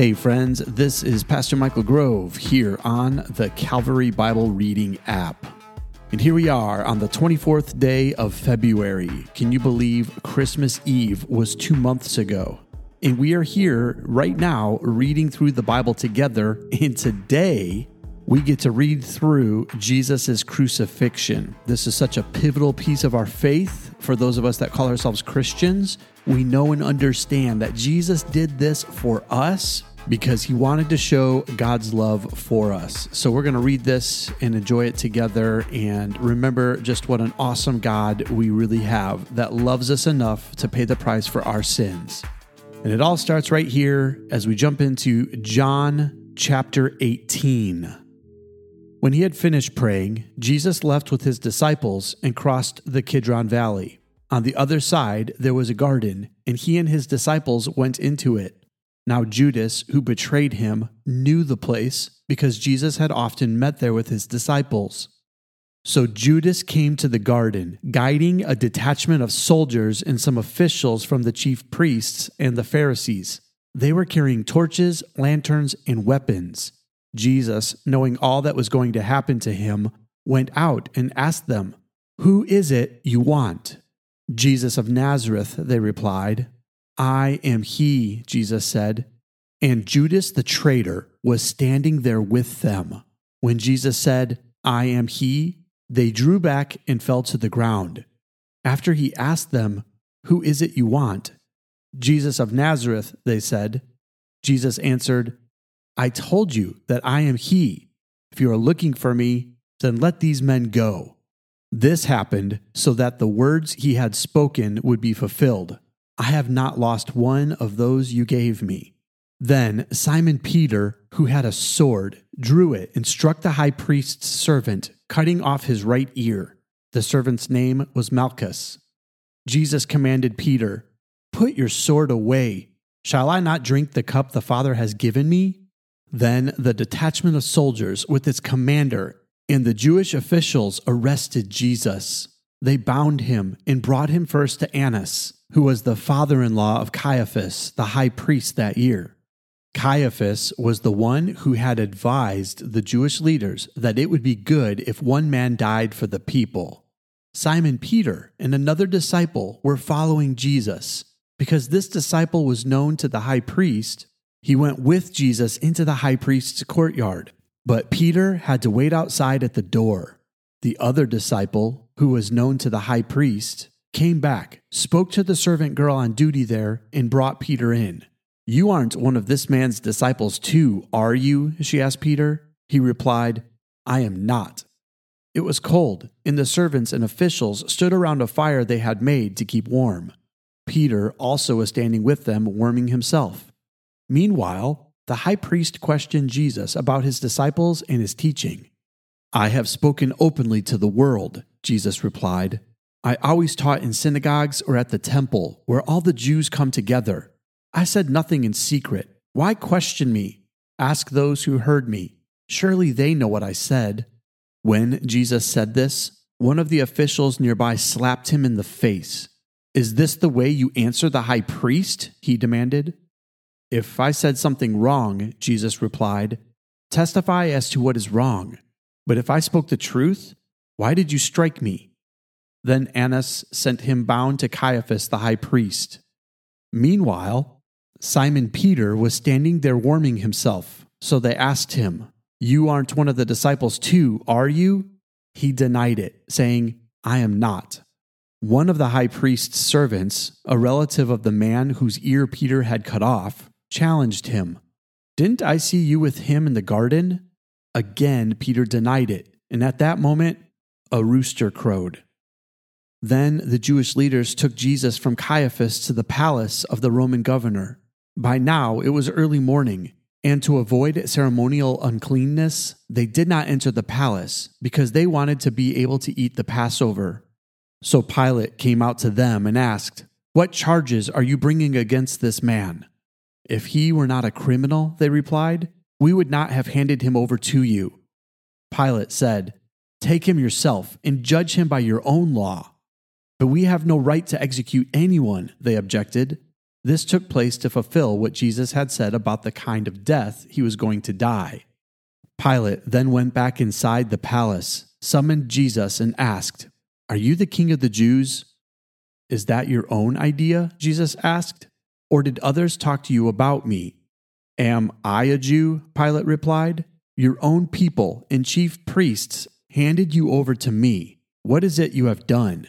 Hey, friends, this is Pastor Michael Grove here on the Calvary Bible Reading app. And here we are on the 24th day of February. Can you believe Christmas Eve was two months ago? And we are here right now reading through the Bible together. And today, we get to read through Jesus' crucifixion. This is such a pivotal piece of our faith for those of us that call ourselves Christians. We know and understand that Jesus did this for us because he wanted to show God's love for us. So we're going to read this and enjoy it together and remember just what an awesome God we really have that loves us enough to pay the price for our sins. And it all starts right here as we jump into John chapter 18. When he had finished praying, Jesus left with his disciples and crossed the Kidron Valley. On the other side, there was a garden, and he and his disciples went into it. Now, Judas, who betrayed him, knew the place because Jesus had often met there with his disciples. So Judas came to the garden, guiding a detachment of soldiers and some officials from the chief priests and the Pharisees. They were carrying torches, lanterns, and weapons. Jesus, knowing all that was going to happen to him, went out and asked them, Who is it you want? Jesus of Nazareth, they replied. I am he, Jesus said. And Judas the traitor was standing there with them. When Jesus said, I am he, they drew back and fell to the ground. After he asked them, Who is it you want? Jesus of Nazareth, they said. Jesus answered, I told you that I am he. If you are looking for me, then let these men go. This happened so that the words he had spoken would be fulfilled. I have not lost one of those you gave me. Then Simon Peter, who had a sword, drew it and struck the high priest's servant, cutting off his right ear. The servant's name was Malchus. Jesus commanded Peter, Put your sword away. Shall I not drink the cup the Father has given me? Then the detachment of soldiers with its commander and the Jewish officials arrested Jesus. They bound him and brought him first to Annas, who was the father in law of Caiaphas, the high priest that year. Caiaphas was the one who had advised the Jewish leaders that it would be good if one man died for the people. Simon Peter and another disciple were following Jesus. Because this disciple was known to the high priest, he went with Jesus into the high priest's courtyard, but Peter had to wait outside at the door. The other disciple, who was known to the high priest, came back, spoke to the servant girl on duty there, and brought Peter in. You aren't one of this man's disciples, too, are you? she asked Peter. He replied, I am not. It was cold, and the servants and officials stood around a fire they had made to keep warm. Peter also was standing with them, warming himself. Meanwhile, the high priest questioned Jesus about his disciples and his teaching. I have spoken openly to the world, Jesus replied. I always taught in synagogues or at the temple, where all the Jews come together. I said nothing in secret. Why question me? Ask those who heard me. Surely they know what I said. When Jesus said this, one of the officials nearby slapped him in the face. Is this the way you answer the high priest? he demanded. If I said something wrong, Jesus replied, testify as to what is wrong. But if I spoke the truth, why did you strike me? Then Annas sent him bound to Caiaphas the high priest. Meanwhile, Simon Peter was standing there warming himself. So they asked him, You aren't one of the disciples too, are you? He denied it, saying, I am not. One of the high priest's servants, a relative of the man whose ear Peter had cut off, challenged him. Didn't I see you with him in the garden? Again, Peter denied it, and at that moment, a rooster crowed. Then the Jewish leaders took Jesus from Caiaphas to the palace of the Roman governor. By now it was early morning, and to avoid ceremonial uncleanness, they did not enter the palace because they wanted to be able to eat the Passover. So Pilate came out to them and asked, What charges are you bringing against this man? If he were not a criminal, they replied, we would not have handed him over to you. Pilate said, Take him yourself and judge him by your own law. But we have no right to execute anyone, they objected. This took place to fulfill what Jesus had said about the kind of death he was going to die. Pilate then went back inside the palace, summoned Jesus, and asked, Are you the king of the Jews? Is that your own idea? Jesus asked. Or did others talk to you about me? Am I a Jew? Pilate replied. Your own people and chief priests handed you over to me. What is it you have done?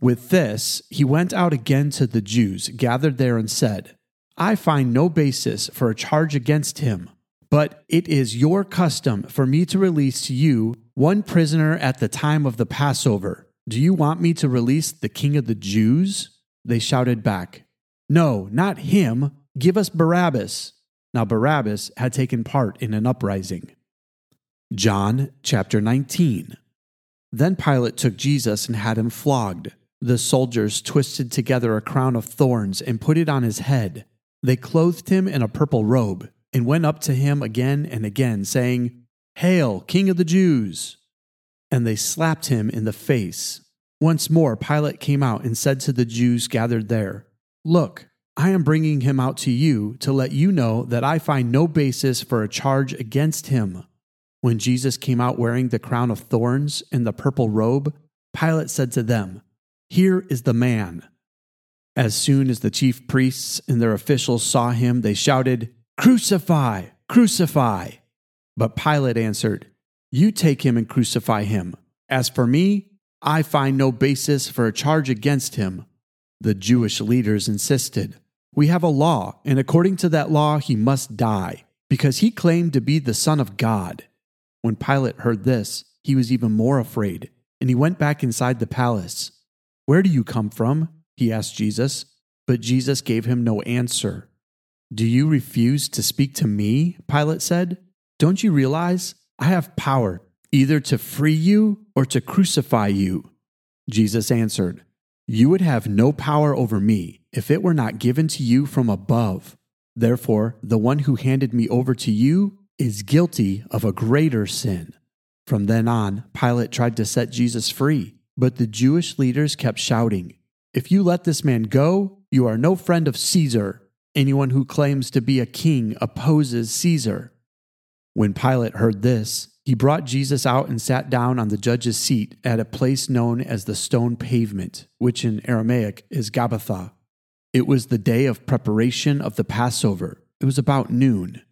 With this, he went out again to the Jews gathered there and said, I find no basis for a charge against him, but it is your custom for me to release to you one prisoner at the time of the Passover. Do you want me to release the king of the Jews? They shouted back, No, not him. Give us Barabbas. Now Barabbas had taken part in an uprising. John chapter 19. Then Pilate took Jesus and had him flogged. The soldiers twisted together a crown of thorns and put it on his head. They clothed him in a purple robe and went up to him again and again, saying, Hail, King of the Jews! And they slapped him in the face. Once more, Pilate came out and said to the Jews gathered there, Look, I am bringing him out to you to let you know that I find no basis for a charge against him. When Jesus came out wearing the crown of thorns and the purple robe, Pilate said to them, here is the man. As soon as the chief priests and their officials saw him, they shouted, Crucify! Crucify! But Pilate answered, You take him and crucify him. As for me, I find no basis for a charge against him. The Jewish leaders insisted, We have a law, and according to that law, he must die, because he claimed to be the Son of God. When Pilate heard this, he was even more afraid, and he went back inside the palace. Where do you come from? He asked Jesus, but Jesus gave him no answer. Do you refuse to speak to me? Pilate said. Don't you realize I have power either to free you or to crucify you? Jesus answered, You would have no power over me if it were not given to you from above. Therefore, the one who handed me over to you is guilty of a greater sin. From then on, Pilate tried to set Jesus free but the Jewish leaders kept shouting, If you let this man go, you are no friend of Caesar. Anyone who claims to be a king opposes Caesar. When Pilate heard this, he brought Jesus out and sat down on the judge's seat at a place known as the stone pavement, which in Aramaic is Gabbatha. It was the day of preparation of the Passover. It was about noon.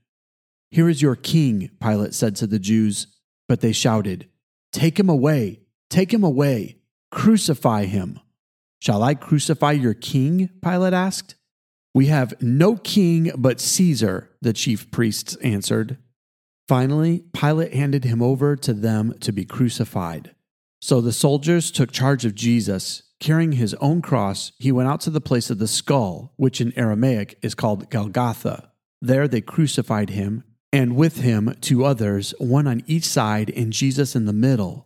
Here is your king, Pilate said to the Jews. But they shouted, Take him away! Take him away, crucify him. Shall I crucify your king? Pilate asked. We have no king but Caesar, the chief priests answered. Finally, Pilate handed him over to them to be crucified. So the soldiers took charge of Jesus. Carrying his own cross, he went out to the place of the skull, which in Aramaic is called Golgotha. There they crucified him, and with him two others, one on each side and Jesus in the middle.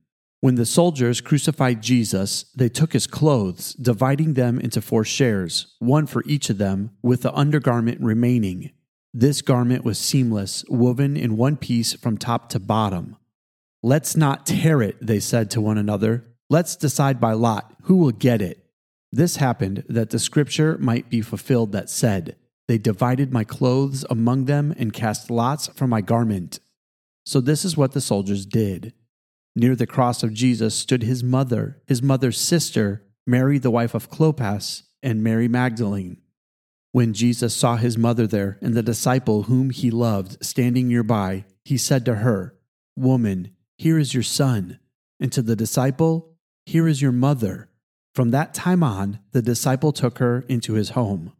When the soldiers crucified Jesus, they took his clothes, dividing them into four shares, one for each of them, with the undergarment remaining. This garment was seamless, woven in one piece from top to bottom. Let's not tear it, they said to one another. Let's decide by lot who will get it. This happened that the scripture might be fulfilled that said, They divided my clothes among them and cast lots for my garment. So this is what the soldiers did. Near the cross of Jesus stood his mother, his mother's sister, Mary, the wife of Clopas, and Mary Magdalene. When Jesus saw his mother there and the disciple whom he loved standing nearby, he said to her, Woman, here is your son. And to the disciple, Here is your mother. From that time on, the disciple took her into his home.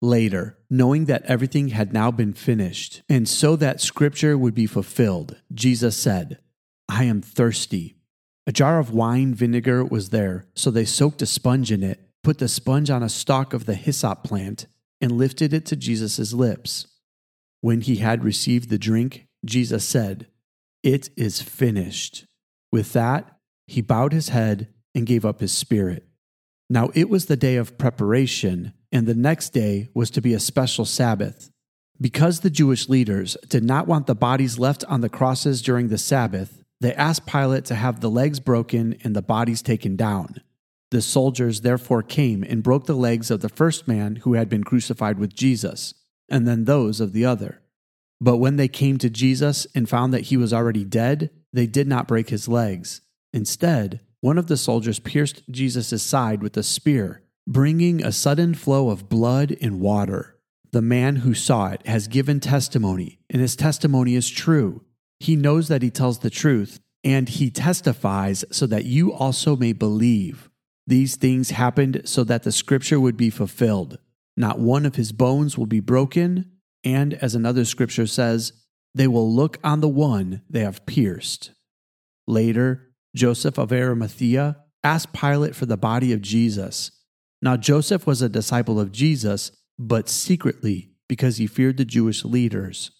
Later, knowing that everything had now been finished, and so that scripture would be fulfilled, Jesus said, I am thirsty. A jar of wine vinegar was there, so they soaked a sponge in it, put the sponge on a stalk of the hyssop plant, and lifted it to Jesus' lips. When he had received the drink, Jesus said, It is finished. With that, he bowed his head and gave up his spirit. Now it was the day of preparation, and the next day was to be a special Sabbath. Because the Jewish leaders did not want the bodies left on the crosses during the Sabbath, they asked Pilate to have the legs broken and the bodies taken down. The soldiers therefore came and broke the legs of the first man who had been crucified with Jesus, and then those of the other. But when they came to Jesus and found that he was already dead, they did not break his legs. Instead, one of the soldiers pierced Jesus' side with a spear, bringing a sudden flow of blood and water. The man who saw it has given testimony, and his testimony is true. He knows that he tells the truth, and he testifies so that you also may believe. These things happened so that the scripture would be fulfilled. Not one of his bones will be broken, and as another scripture says, they will look on the one they have pierced. Later, Joseph of Arimathea asked Pilate for the body of Jesus. Now, Joseph was a disciple of Jesus, but secretly because he feared the Jewish leaders.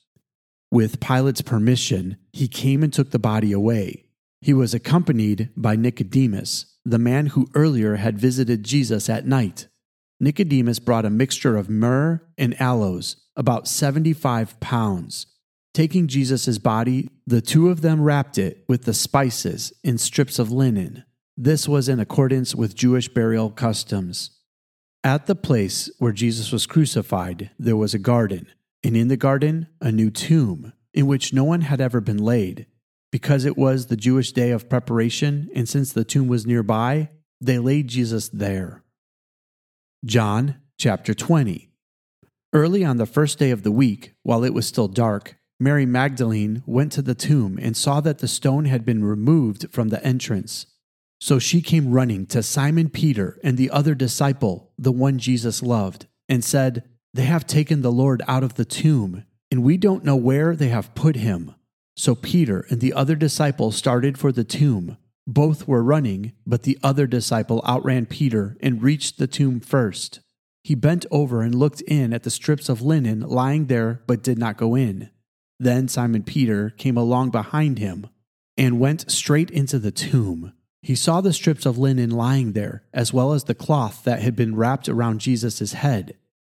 With Pilate's permission, he came and took the body away. He was accompanied by Nicodemus, the man who earlier had visited Jesus at night. Nicodemus brought a mixture of myrrh and aloes, about 75 pounds. Taking Jesus' body, the two of them wrapped it with the spices in strips of linen. This was in accordance with Jewish burial customs. At the place where Jesus was crucified, there was a garden, and in the garden, a new tomb, in which no one had ever been laid. Because it was the Jewish day of preparation, and since the tomb was nearby, they laid Jesus there. John chapter 20. Early on the first day of the week, while it was still dark, Mary Magdalene went to the tomb and saw that the stone had been removed from the entrance. So she came running to Simon Peter and the other disciple, the one Jesus loved, and said, They have taken the Lord out of the tomb, and we don't know where they have put him. So Peter and the other disciple started for the tomb. Both were running, but the other disciple outran Peter and reached the tomb first. He bent over and looked in at the strips of linen lying there, but did not go in. Then Simon Peter came along behind him and went straight into the tomb. He saw the strips of linen lying there, as well as the cloth that had been wrapped around Jesus' head.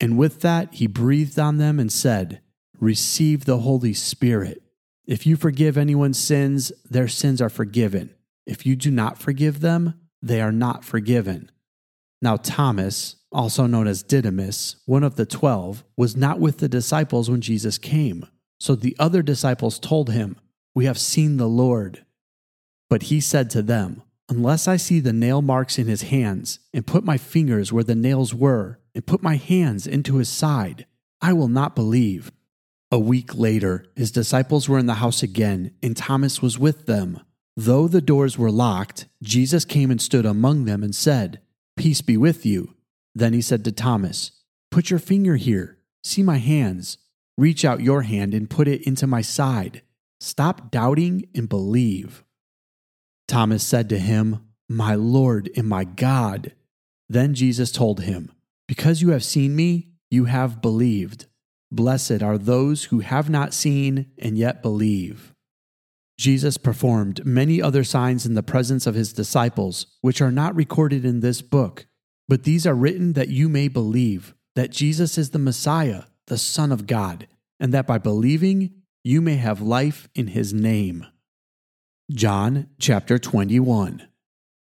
And with that, he breathed on them and said, Receive the Holy Spirit. If you forgive anyone's sins, their sins are forgiven. If you do not forgive them, they are not forgiven. Now, Thomas, also known as Didymus, one of the twelve, was not with the disciples when Jesus came. So the other disciples told him, We have seen the Lord. But he said to them, Unless I see the nail marks in his hands, and put my fingers where the nails were, and put my hands into his side, I will not believe. A week later, his disciples were in the house again, and Thomas was with them. Though the doors were locked, Jesus came and stood among them and said, Peace be with you. Then he said to Thomas, Put your finger here, see my hands. Reach out your hand and put it into my side. Stop doubting and believe. Thomas said to him, My Lord and my God. Then Jesus told him, Because you have seen me, you have believed. Blessed are those who have not seen and yet believe. Jesus performed many other signs in the presence of his disciples, which are not recorded in this book, but these are written that you may believe that Jesus is the Messiah, the Son of God, and that by believing you may have life in his name. John chapter 21.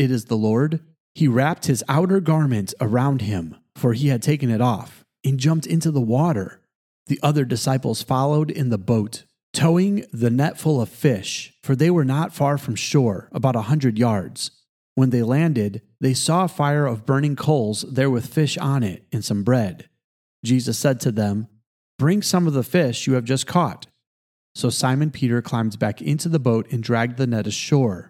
it is the Lord, he wrapped his outer garment around him, for he had taken it off, and jumped into the water. The other disciples followed in the boat, towing the net full of fish, for they were not far from shore, about a hundred yards. When they landed, they saw a fire of burning coals there with fish on it and some bread. Jesus said to them, Bring some of the fish you have just caught. So Simon Peter climbed back into the boat and dragged the net ashore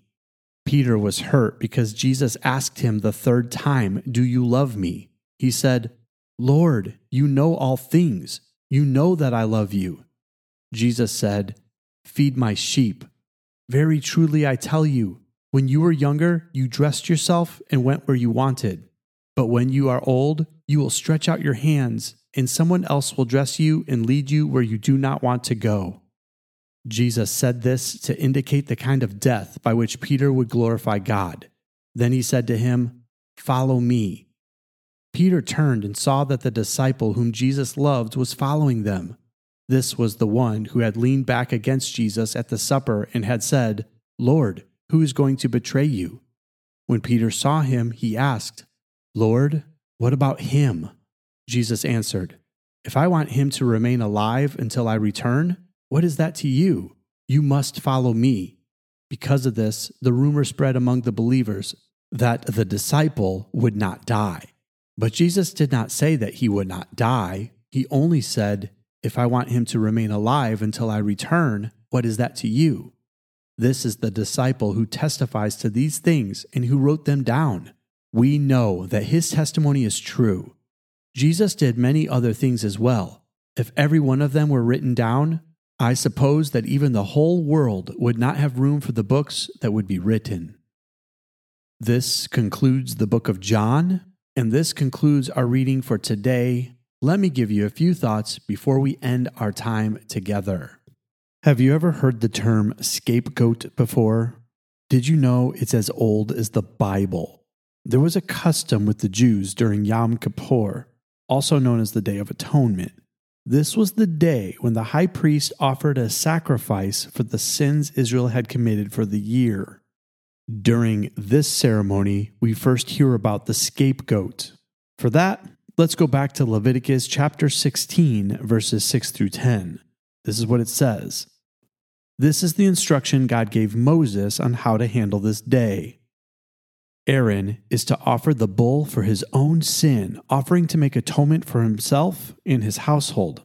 Peter was hurt because Jesus asked him the third time, Do you love me? He said, Lord, you know all things. You know that I love you. Jesus said, Feed my sheep. Very truly I tell you, when you were younger, you dressed yourself and went where you wanted. But when you are old, you will stretch out your hands, and someone else will dress you and lead you where you do not want to go. Jesus said this to indicate the kind of death by which Peter would glorify God. Then he said to him, Follow me. Peter turned and saw that the disciple whom Jesus loved was following them. This was the one who had leaned back against Jesus at the supper and had said, Lord, who is going to betray you? When Peter saw him, he asked, Lord, what about him? Jesus answered, If I want him to remain alive until I return, what is that to you? You must follow me. Because of this, the rumor spread among the believers that the disciple would not die. But Jesus did not say that he would not die. He only said, If I want him to remain alive until I return, what is that to you? This is the disciple who testifies to these things and who wrote them down. We know that his testimony is true. Jesus did many other things as well. If every one of them were written down, I suppose that even the whole world would not have room for the books that would be written. This concludes the book of John, and this concludes our reading for today. Let me give you a few thoughts before we end our time together. Have you ever heard the term scapegoat before? Did you know it's as old as the Bible? There was a custom with the Jews during Yom Kippur, also known as the Day of Atonement. This was the day when the high priest offered a sacrifice for the sins Israel had committed for the year. During this ceremony, we first hear about the scapegoat. For that, let's go back to Leviticus chapter 16, verses 6 through 10. This is what it says This is the instruction God gave Moses on how to handle this day. Aaron is to offer the bull for his own sin, offering to make atonement for himself and his household.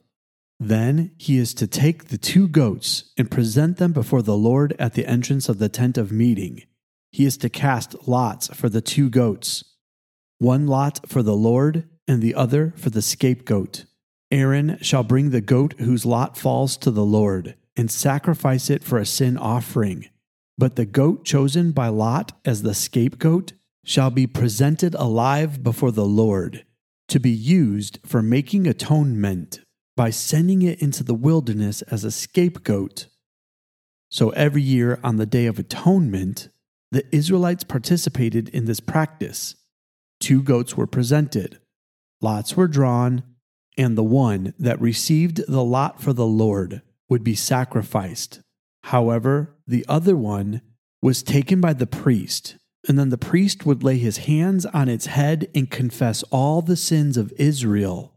Then he is to take the two goats and present them before the Lord at the entrance of the tent of meeting. He is to cast lots for the two goats, one lot for the Lord and the other for the scapegoat. Aaron shall bring the goat whose lot falls to the Lord and sacrifice it for a sin offering. But the goat chosen by Lot as the scapegoat shall be presented alive before the Lord, to be used for making atonement by sending it into the wilderness as a scapegoat. So every year on the Day of Atonement, the Israelites participated in this practice. Two goats were presented, lots were drawn, and the one that received the lot for the Lord would be sacrificed. However, the other one was taken by the priest, and then the priest would lay his hands on its head and confess all the sins of Israel.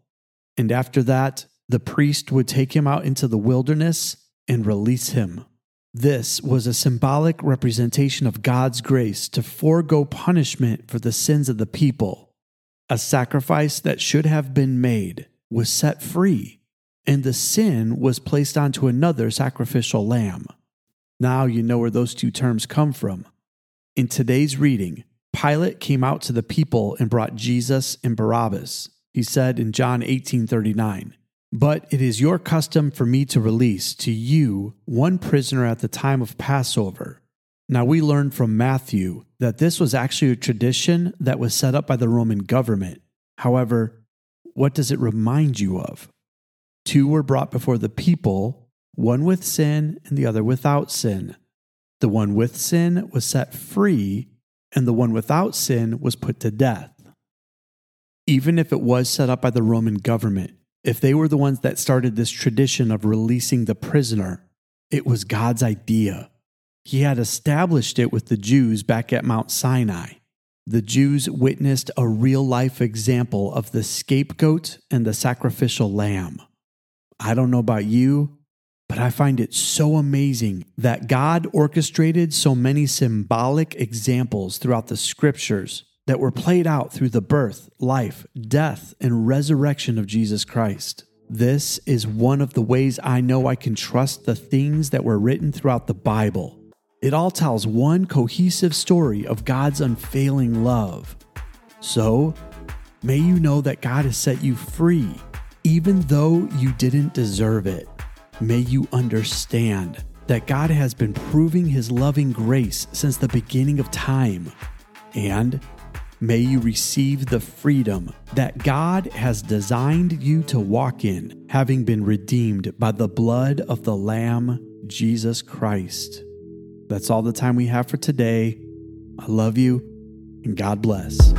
And after that, the priest would take him out into the wilderness and release him. This was a symbolic representation of God's grace to forego punishment for the sins of the people. A sacrifice that should have been made was set free, and the sin was placed onto another sacrificial lamb. Now you know where those two terms come from. In today's reading, Pilate came out to the people and brought Jesus and Barabbas. He said in John 18:39, "But it is your custom for me to release to you one prisoner at the time of Passover." Now we learn from Matthew that this was actually a tradition that was set up by the Roman government. However, what does it remind you of? Two were brought before the people, one with sin and the other without sin. The one with sin was set free, and the one without sin was put to death. Even if it was set up by the Roman government, if they were the ones that started this tradition of releasing the prisoner, it was God's idea. He had established it with the Jews back at Mount Sinai. The Jews witnessed a real life example of the scapegoat and the sacrificial lamb. I don't know about you, but I find it so amazing that God orchestrated so many symbolic examples throughout the scriptures that were played out through the birth, life, death, and resurrection of Jesus Christ. This is one of the ways I know I can trust the things that were written throughout the Bible. It all tells one cohesive story of God's unfailing love. So, may you know that God has set you free, even though you didn't deserve it. May you understand that God has been proving his loving grace since the beginning of time. And may you receive the freedom that God has designed you to walk in, having been redeemed by the blood of the Lamb, Jesus Christ. That's all the time we have for today. I love you, and God bless.